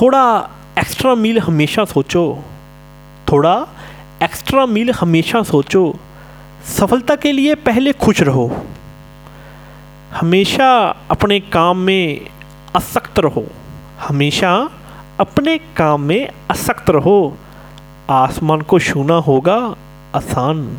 थोड़ा एक्स्ट्रा मील हमेशा सोचो। थोड़ा एक्स्ट्रा मील हमेशा सोचो। सफलता के लिए पहले खुश रहो। हमेशा अपने काम में असक्त रहो। हमेशा अपने काम में असक्त रहो। आसमान को छूना होगा आसान।